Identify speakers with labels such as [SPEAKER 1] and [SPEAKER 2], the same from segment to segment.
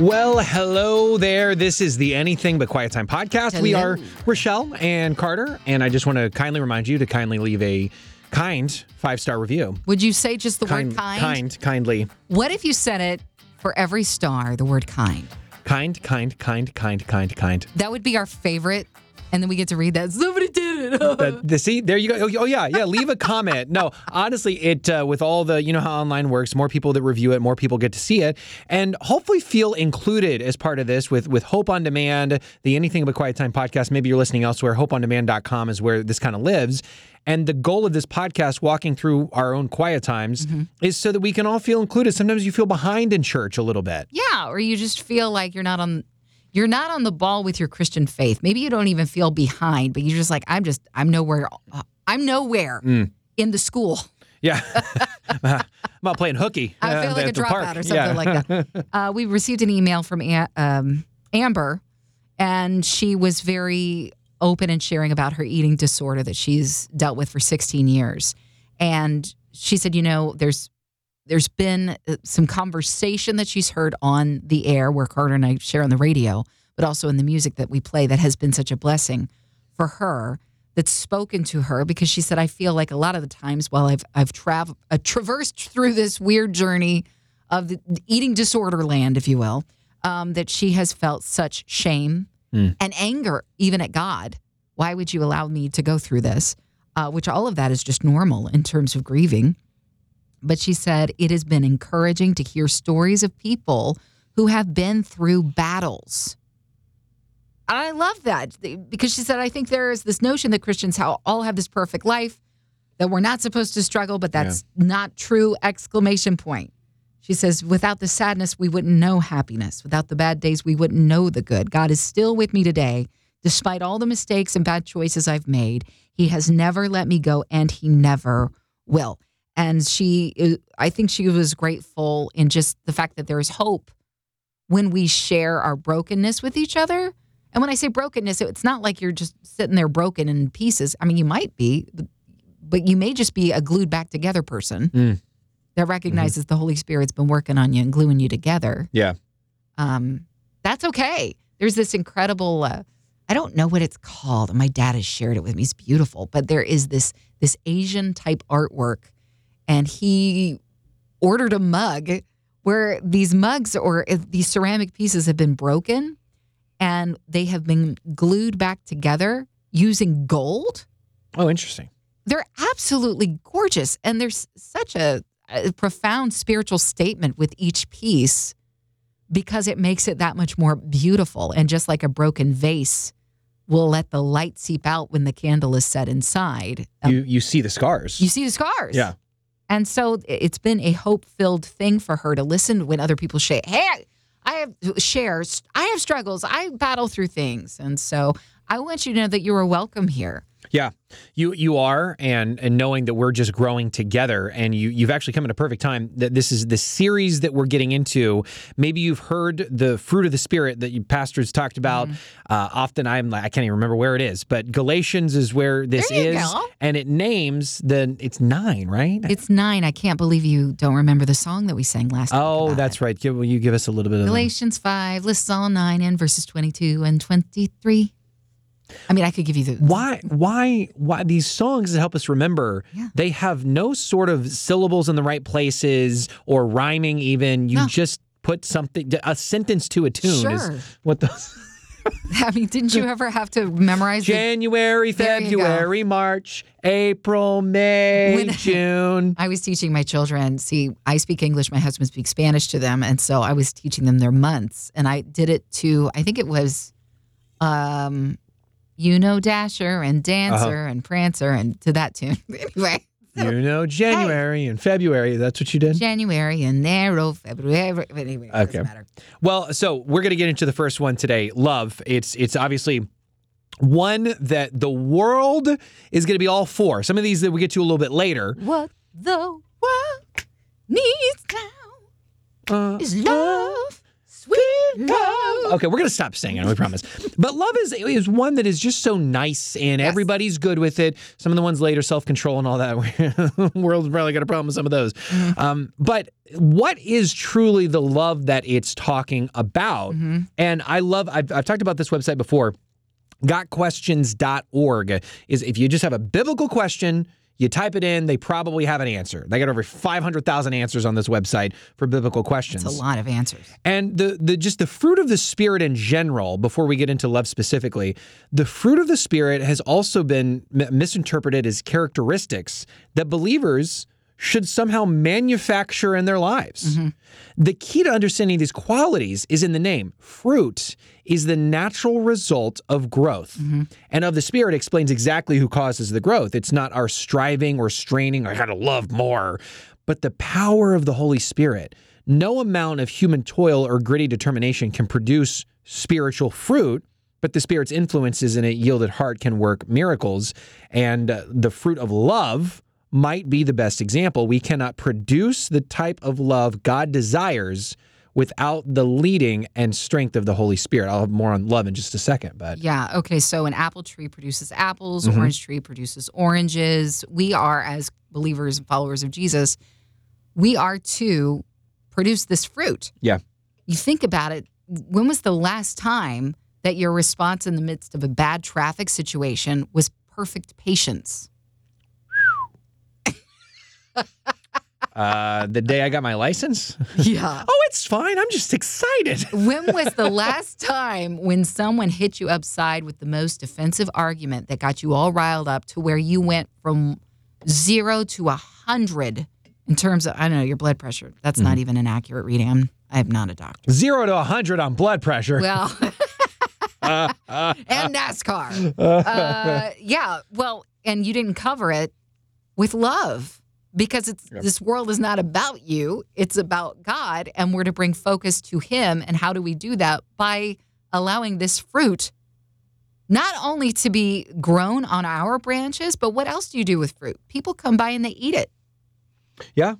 [SPEAKER 1] Well, hello there. This is the Anything But Quiet Time podcast. We are Rochelle and Carter, and I just want to kindly remind you to kindly leave a kind five star review.
[SPEAKER 2] Would you say just the word kind?
[SPEAKER 1] kind, kindly,
[SPEAKER 2] What if you said it for every star, the word kind?
[SPEAKER 1] kind, kind, kind, kind, kind, kind.
[SPEAKER 2] That would be our favorite. And then we get to read that. Somebody did it.
[SPEAKER 1] That, the, see, there you go. Oh, oh, yeah, yeah. Leave a comment. No, honestly, it uh, with all the you know how online works. More people that review it, more people get to see it, and hopefully feel included as part of this with with Hope on Demand, the Anything But Quiet Time podcast. Maybe you're listening elsewhere. HopeOnDemand.com is where this kind of lives. And the goal of this podcast, walking through our own quiet times, is so that we can all feel included. Sometimes you feel behind in church a little bit.
[SPEAKER 2] yeah, or you just feel like you're not on you're not on the ball with your Christian faith. Maybe you don't even feel behind, but you're just like I'm just I'm nowhere I'm nowhere
[SPEAKER 1] Mm.
[SPEAKER 2] in the school.
[SPEAKER 1] Yeah, I'm out playing hooky.
[SPEAKER 2] I
[SPEAKER 1] uh,
[SPEAKER 2] feel like a
[SPEAKER 1] park.
[SPEAKER 2] dropout or something
[SPEAKER 1] Yeah.
[SPEAKER 2] like that. Uh, we received an email from A- um, Amber, and she was very open and sharing about her eating disorder that she's dealt with for 16 years. And she said, you know, there's there's been uh, some conversation that she's heard on the air where Carter and I share on the radio, but also in the music that we play that has been such a blessing for her that's spoken to her because she said I feel like a lot of the times while I've I've traveled uh, traversed through this weird journey of the eating disorder land, if you will, um, that she has felt such shame and anger even at God. Why would you allow me to go through this? Uh, which all of that is just normal in terms of grieving. But she said it has been encouraging to hear stories of people who have been through battles. And I love that because she said, I think there is this notion that Christians all have this perfect life, that we're not supposed to struggle, but that's not true! Exclamation point. She says, without the sadness, we wouldn't know happiness. Without the bad days, we wouldn't know the good. God is still with me today, despite all the mistakes and bad choices I've made. He has never let me go, and He never will. And she, uh, I think she was grateful in just the fact that there is hope when we share our brokenness with each other. And when I say brokenness, it's not like you're just sitting there broken in pieces. I mean, you might be, but you may just be a glued back together person
[SPEAKER 1] Mm.
[SPEAKER 2] that recognizes the Holy Spirit's been working on you and gluing you together.
[SPEAKER 1] Yeah.
[SPEAKER 2] Um, that's okay. There's this incredible. Uh, I don't know what it's called. My dad has shared it with me. It's beautiful, but there is this this Asian type artwork, and he ordered a mug where these mugs or uh, these ceramic pieces have been broken, and they have been glued back together using gold
[SPEAKER 1] Oh, interesting.
[SPEAKER 2] they're absolutely gorgeous and there's such a, a profound spiritual statement with each piece because it makes it that much more beautiful and just like a broken vase will let the light seep out when the candle is set inside um,
[SPEAKER 1] You you see the scars.
[SPEAKER 2] you see the scars
[SPEAKER 1] Yeah.
[SPEAKER 2] And so it's been a hope-filled thing for her to listen when other people say hey i have shares i have struggles i battle through things. And so i want you to know that you are welcome here
[SPEAKER 1] Yeah, you you are, and and knowing that we're just growing together, and you you've actually come at a perfect time. That this is the series that we're getting into. Maybe you've heard the fruit of the spirit that you pastors talked about.
[SPEAKER 2] Mm-hmm.
[SPEAKER 1] Uh, often I'm like I can't even remember where it is, but Galatians is where this is,
[SPEAKER 2] go.
[SPEAKER 1] and it names the it's nine, right?
[SPEAKER 2] It's nine. I can't believe you don't remember the song that we sang last
[SPEAKER 1] oh, that's
[SPEAKER 2] it.
[SPEAKER 1] right. Give, will you give us a little bit of
[SPEAKER 2] Galatians 5 lists all nine in verses 22 and 23. I mean, I could give you the.
[SPEAKER 1] why why why these songs that help us remember
[SPEAKER 2] Yeah.
[SPEAKER 1] they have no sort of syllables in the right places or rhyming. even you
[SPEAKER 2] No.
[SPEAKER 1] just put something a sentence to a tune
[SPEAKER 2] Sure.
[SPEAKER 1] is what the
[SPEAKER 2] I mean, didn't you ever have to memorize
[SPEAKER 1] January
[SPEAKER 2] go.
[SPEAKER 1] February March April May
[SPEAKER 2] When-
[SPEAKER 1] June
[SPEAKER 2] I was teaching my children. See, I speak English, my husband speaks Spanish to them. And so I was teaching them their months. And I did it to, I think it was, um, you know, Dasher and Dancer and Prancer and to that tune. anyway,
[SPEAKER 1] you know January and February that's what you did
[SPEAKER 2] January and Narrow, February. Anyway, it
[SPEAKER 1] Okay.
[SPEAKER 2] doesn't matter.
[SPEAKER 1] Well, so we're going to get into the first one today. Love. It's it's obviously one that the world is going to be all for. Some of these that we get to a little bit later.
[SPEAKER 2] What the world needs now
[SPEAKER 1] Uh,
[SPEAKER 2] is love, sweet mm-hmm. love.
[SPEAKER 1] okay, we're gonna stop singing. We promise. But love is is one that is just so nice, and everybody's good with it. Some of the ones later, self control and all that. World's probably got a problem with some of those. Mm-hmm. Um, but what is truly the love that it's talking about? Mm-hmm. And I love. I've, I've talked about this website before. Gotquestions.org is if you just have a biblical question. You type it in, they probably have an answer. They got over 500,000 answers on this website for biblical questions.
[SPEAKER 2] It's a lot of answers.
[SPEAKER 1] And the the just the fruit of the spirit in general, before we get into love specifically, the fruit of the spirit has also been misinterpreted as characteristics that believers should somehow manufacture in their lives. The key to understanding these qualities is in the name. Fruit is the natural result of growth. And of the spirit explains exactly who causes the growth. It's not our striving or straining, I gotta love more, but the power of the Holy Spirit. No amount of human toil or gritty determination can produce spiritual fruit, but the Spirit's influences in a yielded heart can work miracles. And uh, the fruit of love might be the best example. We cannot produce the type of love God desires without the leading and strength of the Holy Spirit. I'll have more on love in just a second, but
[SPEAKER 2] Yeah. Okay. So an apple tree produces apples, mm-hmm. orange tree produces oranges. We are, as believers and followers of Jesus, we are to produce this fruit.
[SPEAKER 1] yeah.
[SPEAKER 2] You think about it. When was the last time that your response in the midst of a bad traffic situation was perfect patience?
[SPEAKER 1] Uh, the day I got my license?
[SPEAKER 2] Yeah.
[SPEAKER 1] oh, it's fine. I'm just excited.
[SPEAKER 2] when was the last time when someone hit you upside with the most offensive argument that got you all riled up to where you went from zero to a hundred in terms of I don't know your blood pressure? That's not even an accurate reading. I'm I'm not a doctor.
[SPEAKER 1] Zero to a 100 on blood pressure.
[SPEAKER 2] Well, and NASCAR. Uh, yeah. Well, and you didn't cover it with love because it's this world is not about you. It's about God, and we're to bring focus to Him. And how do we do that? By allowing this fruit not only to be grown on our branches, but what else do you do with fruit? People come by and they eat it.
[SPEAKER 1] yeah.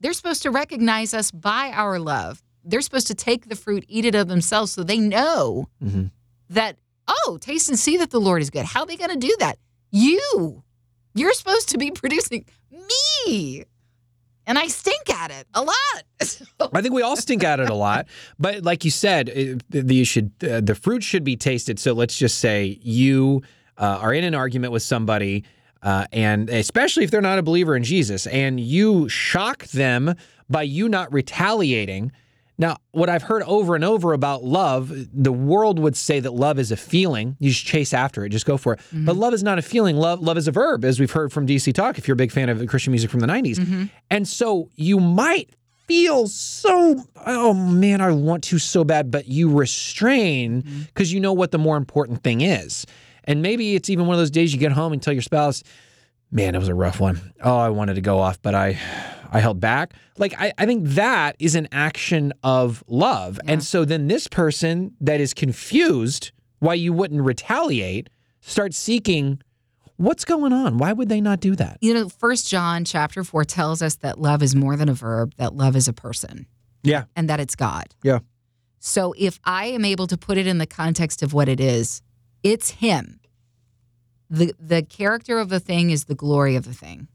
[SPEAKER 2] They're supposed to recognize us by our love. They're supposed to take the fruit, eat it of themselves, so they know
[SPEAKER 1] Mhm.
[SPEAKER 2] that, oh, taste and see that the Lord is good. How are they going to do that? You. You're supposed to be producing me. And I stink at it a lot.
[SPEAKER 1] I think we all stink at it a lot, but like you said, it, the, you should uh, the fruit should be tasted. So let's just say you uh, are in an argument with somebody, uh, and especially if they're not a believer in Jesus, and you shock them by you not retaliating. Now, what I've heard over and over about love, the world would say that love is a feeling. You just chase after it, just go for it. Mm-hmm. But love is not a feeling. Love, love is a verb, as we've heard from DC Talk. If you're a big fan of Christian music from the '90s, mm-hmm. and so you might feel so oh man i want to so bad but you restrain mm-hmm. because you know what the more important thing is and maybe it's even one of those days you get home and tell your spouse man it was a rough one oh i wanted to go off but i i held back like i, I think that is an action of love and so then this person that is confused why you wouldn't retaliate starts seeking what's going on why would they not do that
[SPEAKER 2] you know, First John chapter four tells us that love is more than a verb, that love is a person
[SPEAKER 1] yeah
[SPEAKER 2] and that it's God.
[SPEAKER 1] yeah
[SPEAKER 2] So if I am able to put it in the context of what it is, it's him. The the character of the thing is the glory of the thing.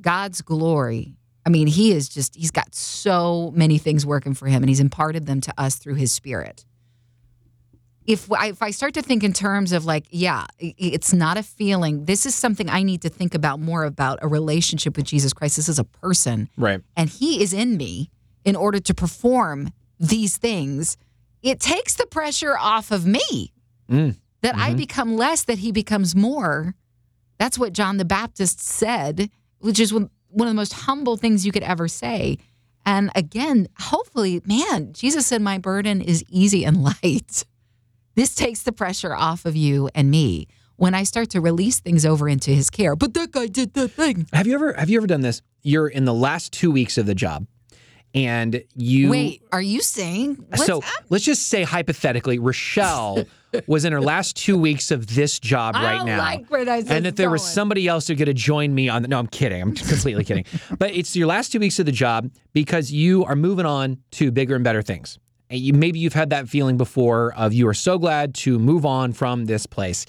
[SPEAKER 2] God's glory. I mean, he is just he's got so many things working for him and he's imparted them to us through his spirit. If I, if I start to think in terms of like, yeah, it's not a feeling. This is something I need to think about more about a relationship with Jesus Christ. This is a person
[SPEAKER 1] right
[SPEAKER 2] and he is in me in order to perform these things, it takes the pressure off of me
[SPEAKER 1] Mm.
[SPEAKER 2] that I become less, that he becomes more. That's what John the Baptist said, which is one one of the most humble things you could ever say. And again, hopefully, man, Jesus said, My burden is easy and light. This takes the pressure off of you and me when I start to release things over into his care. But that guy did that thing.
[SPEAKER 1] Have you ever have you ever done this? You're in the last two weeks of the job, and you
[SPEAKER 2] Wait, are you saying? What's
[SPEAKER 1] so let's just say hypothetically, Rochelle was in her last two weeks of this job
[SPEAKER 2] I
[SPEAKER 1] right
[SPEAKER 2] don't
[SPEAKER 1] now.
[SPEAKER 2] like
[SPEAKER 1] and that there was somebody else who could have joined me on the, no i'm kidding i'm completely kidding but it's your last two weeks of the job because you are moving on to bigger and better things and you, maybe you've had that feeling before of you are so glad to move on from this place.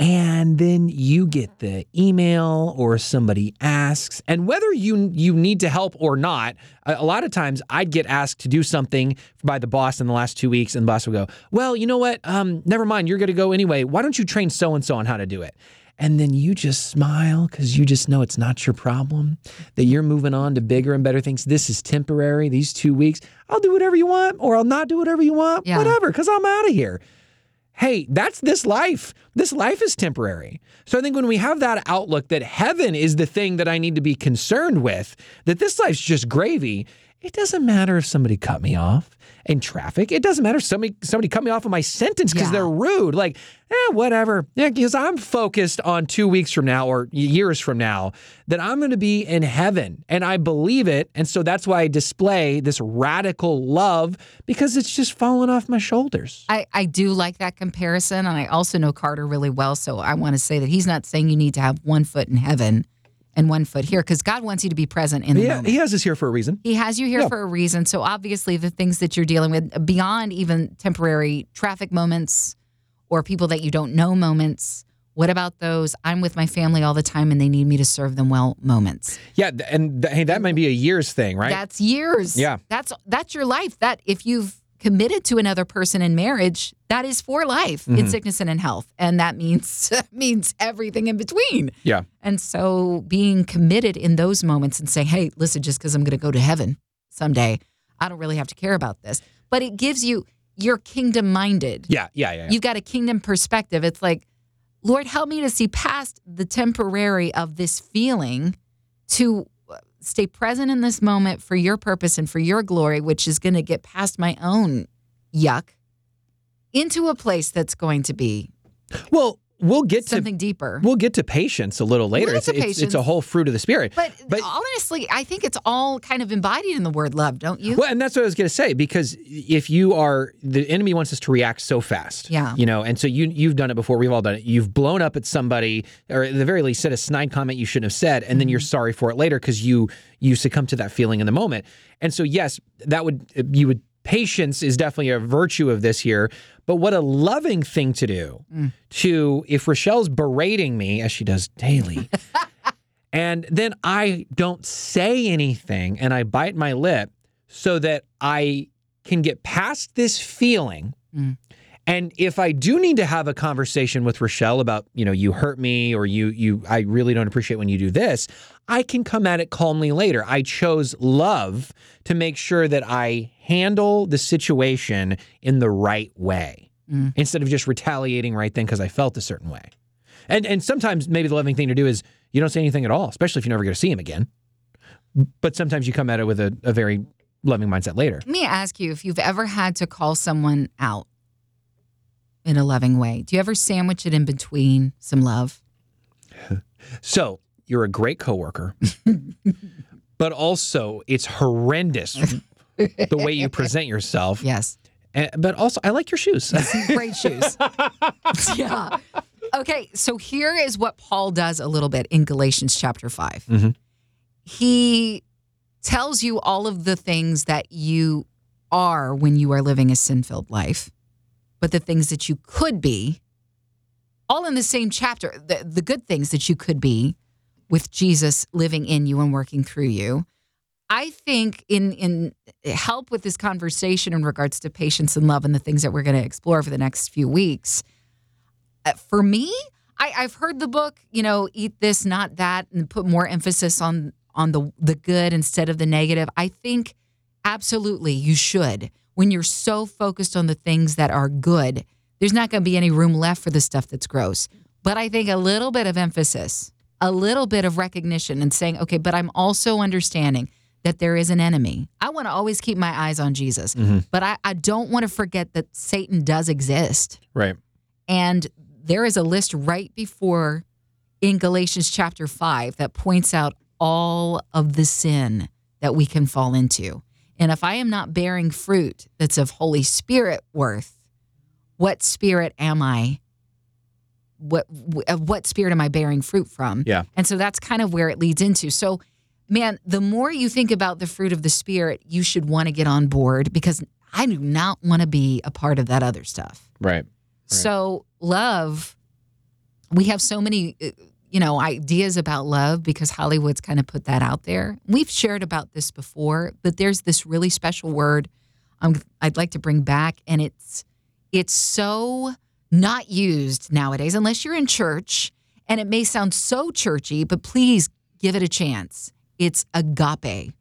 [SPEAKER 1] And then you get the email or somebody asks, and whether you you need to help or not, a, lot of times I'd get asked to do something by the boss in the last two weeks, and the boss would go, "Well, you know what? Um, never mind. You're going to go anyway. Why don't you train so and so on how to do it?" And then you just smile because you just know it's not your problem, that you're moving on to bigger and better things. This is temporary, these two weeks. I'll do whatever you want, or I'll not do whatever you want,
[SPEAKER 2] Yeah.
[SPEAKER 1] whatever, because I'm out of here. Hey, that's this life. This life is temporary. So I think when we have that outlook that heaven is the thing that I need to be concerned with, that this life's just gravy, it doesn't matter if somebody cut me off in traffic. It doesn't matter somebody somebody cut me off of my sentence because
[SPEAKER 2] Yeah.
[SPEAKER 1] they're rude. Like, eh, whatever. Yeah, because I'm focused on two weeks from now or years from now that I'm going to be in heaven, and I believe it. And so that's why I display this radical love because it's just falling off my shoulders.
[SPEAKER 2] I, I do like that comparison. And I also know Carter really well. So I want to say that he's not saying you need to have one foot in heaven and one foot here because God wants you to be present in the
[SPEAKER 1] Yeah,
[SPEAKER 2] moment.
[SPEAKER 1] he has us here for a reason.
[SPEAKER 2] He has you here
[SPEAKER 1] Yeah.
[SPEAKER 2] for a reason. So obviously, the things that you're dealing with beyond even temporary traffic moments or people that you don't know moments. What about those? I'm with my family all the time and they need me to serve them well moments.
[SPEAKER 1] Yeah, and th- hey, that might be a year's thing, right?
[SPEAKER 2] That's years.
[SPEAKER 1] Yeah.
[SPEAKER 2] That's that's your life. That if you've committed to another person in marriage, that is for life in
[SPEAKER 1] Mm-hmm.
[SPEAKER 2] sickness and in health. And that means means everything in between.
[SPEAKER 1] yeah.
[SPEAKER 2] And so being committed in those moments and saying, hey, listen, just because I'm going to go to heaven someday, I don't really have to care about this. But it gives you, you're kingdom minded.
[SPEAKER 1] Yeah, yeah, yeah. yeah.
[SPEAKER 2] You've got a kingdom perspective. It's like, Lord, help me to see past the temporary of this feeling to stay present in this moment for your purpose and for your glory, which is going to get past my own yuck into a place that's going to be
[SPEAKER 1] well, we'll get to
[SPEAKER 2] something deeper.
[SPEAKER 1] we'll get to patience a little later.
[SPEAKER 2] get
[SPEAKER 1] It's,
[SPEAKER 2] to
[SPEAKER 1] it's, it's a whole fruit of the spirit.
[SPEAKER 2] But,
[SPEAKER 1] But-
[SPEAKER 2] honestly, I think it's all kind of embodied in the word love, don't you?
[SPEAKER 1] Well, and that's what I was going to say because if you are the enemy wants us to react so fast.
[SPEAKER 2] Yeah.
[SPEAKER 1] You know, and so you you've done it before. We've all done it. You've blown up at somebody, or at the very least, said a snide comment you shouldn't have said, and then you're mm-hmm. sorry for it later because you you succumb to that feeling in the moment. And so yes, that would you would patience is definitely a virtue of this here. But what a loving thing to do to if Rochelle's berating me as she does daily. And then I don't say anything and I bite my lip so that I can get past this feeling.
[SPEAKER 2] Mm.
[SPEAKER 1] And if I do need to have a conversation with Rochelle about, you know, you hurt me or you you I really don't appreciate when you do this, I can come at it calmly later. I chose love to make sure that I handle the situation in the right way
[SPEAKER 2] Mm.
[SPEAKER 1] instead of just retaliating right then because I felt a certain way. And and sometimes maybe the loving thing to do is you don't say anything at all, especially if you're never going to see him again. But sometimes you come at it with a, a very loving mindset later.
[SPEAKER 2] Let me ask you if you've ever had to call someone out in a loving way. Do you ever sandwich it in between some love?
[SPEAKER 1] So you're a great coworker, but also it's horrendous the way you present yourself.
[SPEAKER 2] Yes.
[SPEAKER 1] And- but also, I like your shoes.
[SPEAKER 2] Great shoes. yeah. Okay, so here is what Paul does a little bit in Galatians chapter 5.
[SPEAKER 1] Mhm.
[SPEAKER 2] He tells you all of the things that you are when you are living a sin filled life, but the things that you could be, all in the same chapter, the, the good things that you could be with Jesus living in you and working through you. I think in in help with this conversation in regards to patience and love and the things that we're going to explore for the next few weeks. uh, For me, I, I've heard the book, you know, eat this, not that, and put more emphasis on on the the good instead of the negative. I think absolutely you should. When you're so focused on the things that are good, there's not going to be any room left for the stuff that's gross. But I think a little bit of emphasis, a little bit of recognition, and saying, okay, but I'm also understanding that there is an enemy. I want to always keep my eyes on Jesus, mm-hmm. but I, I don't want to forget that Satan does exist.
[SPEAKER 1] right.
[SPEAKER 2] And there is a list right before in Galatians chapter 5 that points out all of the sin that we can fall into. And if I am not bearing fruit that's of Holy Spirit worth, what spirit am I? What of what spirit am I bearing fruit from?
[SPEAKER 1] Yeah.
[SPEAKER 2] And so that's kind of where it leads into. So, man, the more you think about the fruit of the spirit, you should want to get on board because I do not want to be a part of that other stuff.
[SPEAKER 1] Right.
[SPEAKER 2] So, love, we have so many, uh, you know, ideas about love because Hollywood's kind of put that out there. We've shared about this before, but there's this really special word um, I'd like to bring back, and it's it's so not used nowadays unless you're in church, and it may sound so churchy, but please give it a chance. It's agape,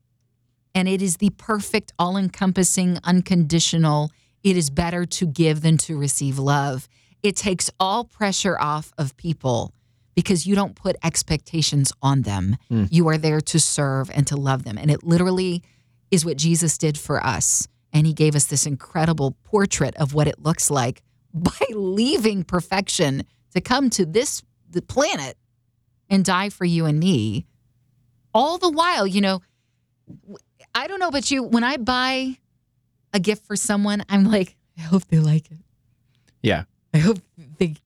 [SPEAKER 2] and it is the perfect, all-encompassing, unconditional it is better to give than to receive love. It takes all pressure off of people because you don't put expectations on them. Hmm. You are there to serve and to love them. And it literally is what Jesus did for us. And he gave us this incredible portrait of what it looks like by leaving perfection to come to this the planet and die for you and me. All the while, you know, I don't know about you, when I buy a gift for someone, I'm like, I hope they like it.
[SPEAKER 1] Yeah.
[SPEAKER 2] I hope they.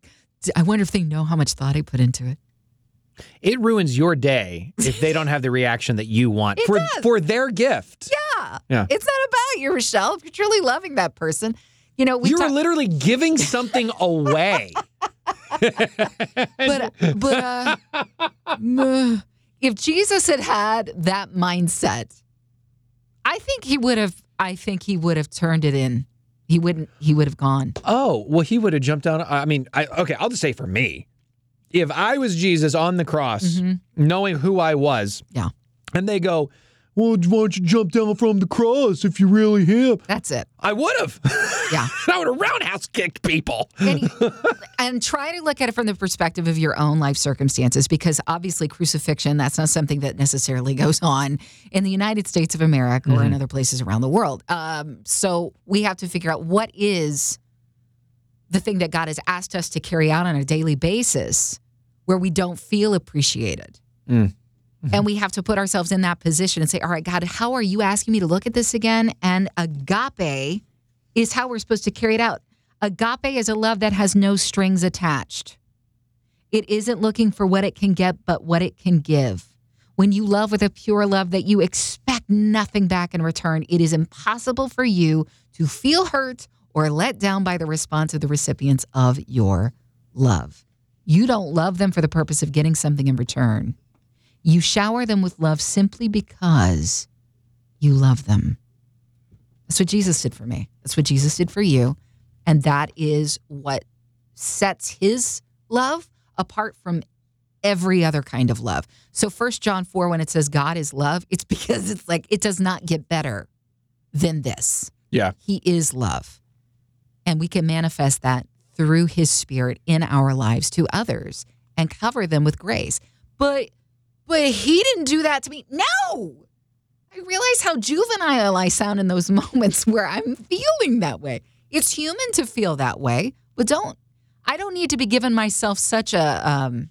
[SPEAKER 2] I wonder if they know how much thought I put into it.
[SPEAKER 1] It ruins your day if they don't have the reaction that you want
[SPEAKER 2] It
[SPEAKER 1] for
[SPEAKER 2] does.
[SPEAKER 1] for their gift.
[SPEAKER 2] Yeah,
[SPEAKER 1] Yeah.
[SPEAKER 2] It's not about you, Rochelle. If you're truly loving that person, you know we
[SPEAKER 1] You're
[SPEAKER 2] talk,
[SPEAKER 1] literally giving something away.
[SPEAKER 2] but but uh, if Jesus had had that mindset, I think he would have. I think he would have turned it in. He wouldn't. He would have gone.
[SPEAKER 1] Oh, well, he would have jumped down. I mean, I, okay, I'll just say for me, if I was Jesus on the cross, mm-hmm. knowing who I was,
[SPEAKER 2] Yeah,
[SPEAKER 1] and they go, well, why don't you jump down from the cross if you're really him?
[SPEAKER 2] that's it.
[SPEAKER 1] I would have.
[SPEAKER 2] Yeah.
[SPEAKER 1] I would have roundhouse kicked people.
[SPEAKER 2] and, and try to look at it from the perspective of your own life circumstances because obviously crucifixion that's not something that necessarily goes on in the united states of america or in other places around the world um, so we have to figure out what is the thing that god has asked us to carry out on a daily basis where we don't feel appreciated and we have to put ourselves in that position and say all right god how are you asking me to look at this again and agape is how we're supposed to carry it out. Agape is a love that has no strings attached. It isn't looking for what it can get, but what it can give. When you love with a pure love that you expect nothing back in return, it is impossible for you to feel hurt or let down by the response of the recipients of your love. You don't love them for the purpose of getting something in return. You shower them with love simply because you love them. That's what Jesus did for me. That's what Jesus did for you. And that is what sets his love apart from every other kind of love. So first John 4 when it says God is love, it's because it's like it does not get better than this.
[SPEAKER 1] Yeah.
[SPEAKER 2] He is love. And we can manifest that through his spirit in our lives to others and cover them with grace. But but he didn't do that to me. No. I realize how juvenile I sound in those moments where I'm feeling that way. It's human to feel that way, but don't I don't need to be giving myself such a um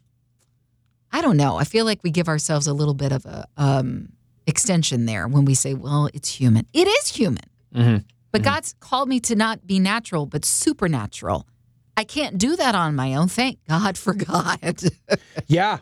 [SPEAKER 2] I don't know. I feel like we give ourselves a little bit of a um extension there when we say, well, it's human. It is human.
[SPEAKER 1] Mhm.
[SPEAKER 2] But God's called me to not be natural, but supernatural. I can't do that on my own. Thank God for God.
[SPEAKER 1] Yeah.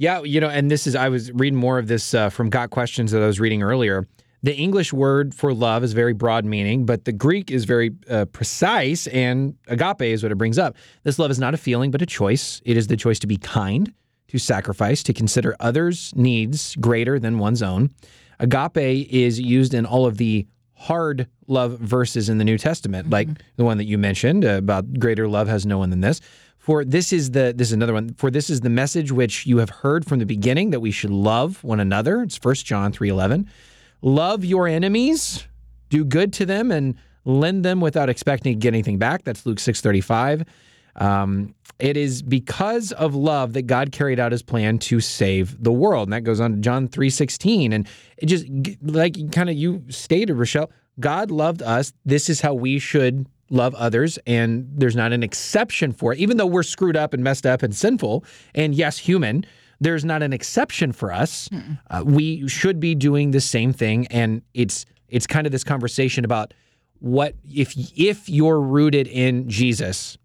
[SPEAKER 1] Yeah. You know, and this is, I was reading more of this uh, from Got Questions that I was reading earlier. The English word for love is very broad meaning, but the Greek is very uh, precise, and agape is what it brings up. This love is not a feeling, but a choice. It is the choice to be kind, to sacrifice, to consider others' needs greater than one's own. Agape is used in all of the hard love verses in the New Testament, like the one that you mentioned uh, about greater love has no one than this. For this is the this is another one. For this is the message which you have heard from the beginning that we should love one another. It's 1 John 3:11. Love your enemies, do good to them and lend them without expecting to get anything back. That's Luke 6:35. Um, it is because of love that God carried out his plan to save the world. And that goes on to John 3:16 and it just like kind of you stated Rochelle, God loved us. This is how we should love others and there's not an exception for it. Even though we're screwed up and messed up and sinful and yes, human, there's not an exception for us. Uh, we should be doing the same thing and it's it's kind of this conversation about what if if you're rooted in Jesus,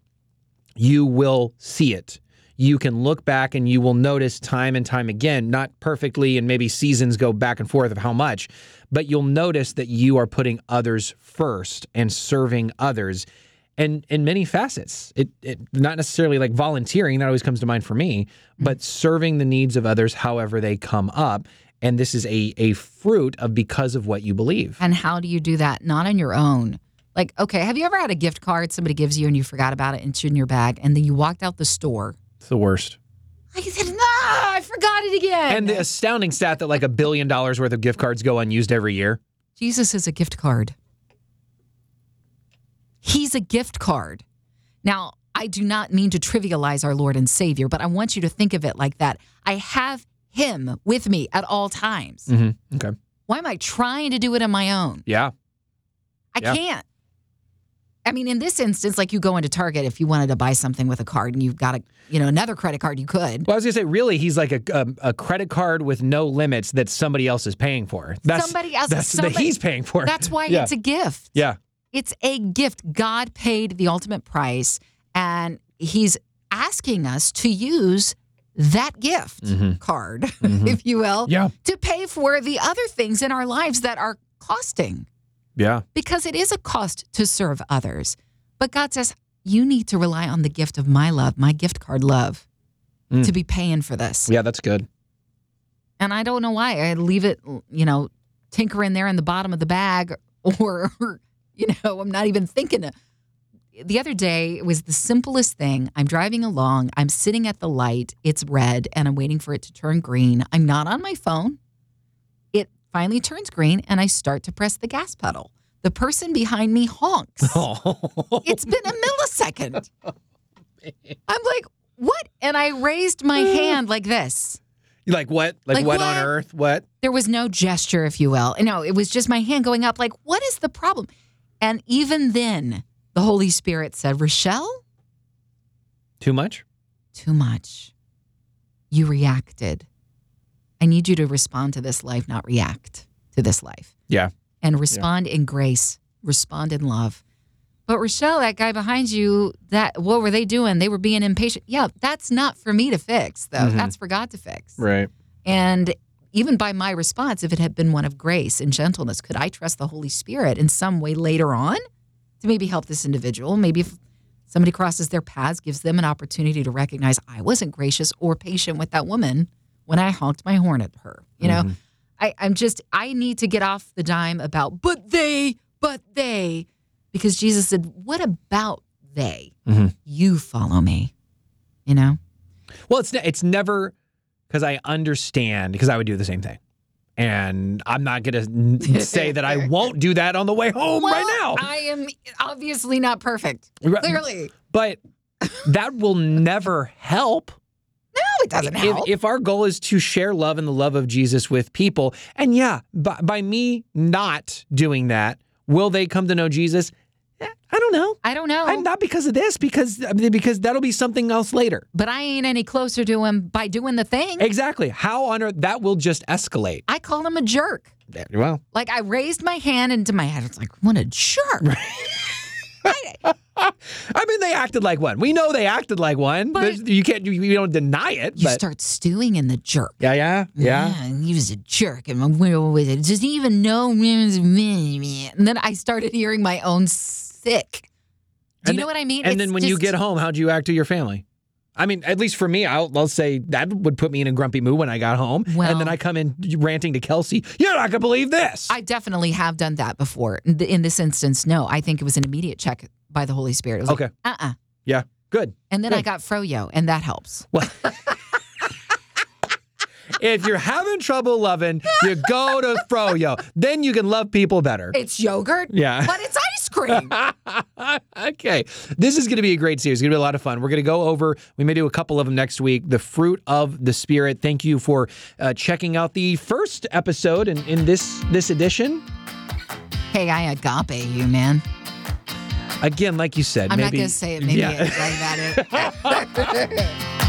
[SPEAKER 1] you will see it. You can look back and you will notice time and time again, not perfectly, and maybe seasons go back and forth of how much, but you'll notice that you are putting others first and serving others. And in many facets, it, it not necessarily like volunteering that always comes to mind for me, mm-hmm. but serving the needs of others however they come up. And this is a a fruit of because of what you believe.
[SPEAKER 2] And how do you do that? Not on your own. Like, okay, have you ever had a gift card somebody gives you and you forgot about it and it's in your bag and then you walked out the store?
[SPEAKER 1] It's the worst.
[SPEAKER 2] I said, no, I forgot it again.
[SPEAKER 1] And the astounding stat that like a billion dollars worth of gift cards go unused every year.
[SPEAKER 2] Jesus is a gift card. He's a gift card. Now, I do not mean to trivialize our Lord and Savior, but I want you to think of it like that. I have him with me at all times.
[SPEAKER 1] Mm-hmm. Okay.
[SPEAKER 2] Why am I trying to do it on my own?
[SPEAKER 1] Yeah.
[SPEAKER 2] I
[SPEAKER 1] Yeah.
[SPEAKER 2] can't. I mean, in this instance, like you go into Target if you wanted to buy something with a card and you've got a, you know, another credit card, you could.
[SPEAKER 1] Well, I was gonna say, really, he's like a, a, a credit card with no limits that somebody else is paying for. That's
[SPEAKER 2] Somebody else-
[SPEAKER 1] That's that he's paying for.
[SPEAKER 2] That's why
[SPEAKER 1] Yeah.
[SPEAKER 2] it's a gift.
[SPEAKER 1] yeah.
[SPEAKER 2] It's a gift. God paid the ultimate price, and He's asking us to use that gift card, if you will,
[SPEAKER 1] Mm-hmm. Yeah.
[SPEAKER 2] to pay for the other things in our lives that are costing
[SPEAKER 1] Yeah.
[SPEAKER 2] because it is a cost to serve others. But God says, you need to rely on the gift of my love, my gift card love,
[SPEAKER 1] Mm.
[SPEAKER 2] to be paying for this.
[SPEAKER 1] Yeah. That's good.
[SPEAKER 2] And I don't know why I leave it, you know, tinker in there in the bottom of the bag, or, you know, I'm not even thinking. Of. The other day, it was the simplest thing. I'm driving along, I'm sitting at the light, it's red, and I'm waiting for it to turn green. I'm not on my phone. Finally turns green, and I start to press the gas pedal. The person behind me honks.
[SPEAKER 1] Oh.
[SPEAKER 2] It's been a millisecond. Oh, I'm like, what? And I raised my hand like this.
[SPEAKER 1] like what? Like,
[SPEAKER 2] Like
[SPEAKER 1] what, on earth? What?
[SPEAKER 2] There was no gesture, if you will. No, it was just my hand going up, like, what is the problem? And even then, the Holy Spirit said, Rochelle,
[SPEAKER 1] Too much?
[SPEAKER 2] too much. You reacted. I need you to respond to this life, not react to this life.
[SPEAKER 1] Yeah.
[SPEAKER 2] And respond in grace, respond in love. But Rochelle, that guy behind you, that what were they doing? They were being impatient. Yeah, that's not for me to fix, though.
[SPEAKER 1] Mhm.
[SPEAKER 2] That's for God to fix.
[SPEAKER 1] Right.
[SPEAKER 2] And even by my response, if it had been one of grace and gentleness, could I trust the Holy Spirit in some way later on to maybe help this individual? Maybe if somebody crosses their paths, gives them an opportunity to recognize I wasn't gracious or patient with that woman when I honked my horn at her. You know, I, I'm just, I need to get off the dime about, but they, but they, because Jesus said, what about they?
[SPEAKER 1] Mhm.
[SPEAKER 2] You follow me, you know?
[SPEAKER 1] Well, it's it's never because I understand because I would do the same thing, and I'm not gonna say that I won't do that on the way home right now.
[SPEAKER 2] I am obviously not perfect. Clearly.
[SPEAKER 1] but that will never help.
[SPEAKER 2] Doesn't
[SPEAKER 1] If,
[SPEAKER 2] help.
[SPEAKER 1] if our goal is to share love and the love of Jesus with people, and yeah, by, by me not doing that, will they come to know Jesus? Eh, I don't know.
[SPEAKER 2] I don't know.
[SPEAKER 1] And not because of this, because because that'll be something else later.
[SPEAKER 2] but I ain't any closer to him by doing the thing.
[SPEAKER 1] Exactly. How on earth that will just escalate.
[SPEAKER 2] I call him a jerk.
[SPEAKER 1] Well,
[SPEAKER 2] Like I raised my hand into my head. It's like, what a jerk. I-
[SPEAKER 1] I mean, they acted like one. We know they acted like one.
[SPEAKER 2] But-
[SPEAKER 1] you can't, you, you don't deny it.
[SPEAKER 2] you
[SPEAKER 1] but
[SPEAKER 2] start stewing in the jerk.
[SPEAKER 1] yeah, yeah, yeah.
[SPEAKER 2] Man, he was a jerk, and I'm weird with it. Doesn't even know. And then I started hearing my own sick. Do you
[SPEAKER 1] And
[SPEAKER 2] know
[SPEAKER 1] then-
[SPEAKER 2] what I mean?
[SPEAKER 1] And
[SPEAKER 2] It's
[SPEAKER 1] then when you get home, how do you act to your family? I mean, at least for me, I'll, I'll say that would put me in a grumpy mood when I got home.
[SPEAKER 2] Well-
[SPEAKER 1] and then I come in ranting to Kelsey, you're not going to believe this.
[SPEAKER 2] I definitely have done that before. In this instance, no. I think it was an immediate check by the Holy Spirit. It was
[SPEAKER 1] Okay.
[SPEAKER 2] like, uh-uh.
[SPEAKER 1] yeah, good.
[SPEAKER 2] And then I
[SPEAKER 1] Good.
[SPEAKER 2] got froyo, and that helps.
[SPEAKER 1] Well, if you're having trouble loving, you go to Froyo. Then you can love people better.
[SPEAKER 2] It's yogurt,
[SPEAKER 1] Yeah.
[SPEAKER 2] but it's ice cream.
[SPEAKER 1] okay. This is going to be a great series. It's going to be a lot of fun. We're going to go over, we may do a couple of them next week, the fruit of the Spirit. Thank you for uh, checking out the first episode in, in this, this edition.
[SPEAKER 2] hey, I agape you, man.
[SPEAKER 1] Again, like you said,
[SPEAKER 2] I'm not
[SPEAKER 1] maybe.
[SPEAKER 2] going to say it. Maybe
[SPEAKER 1] Yeah.
[SPEAKER 2] it's like that.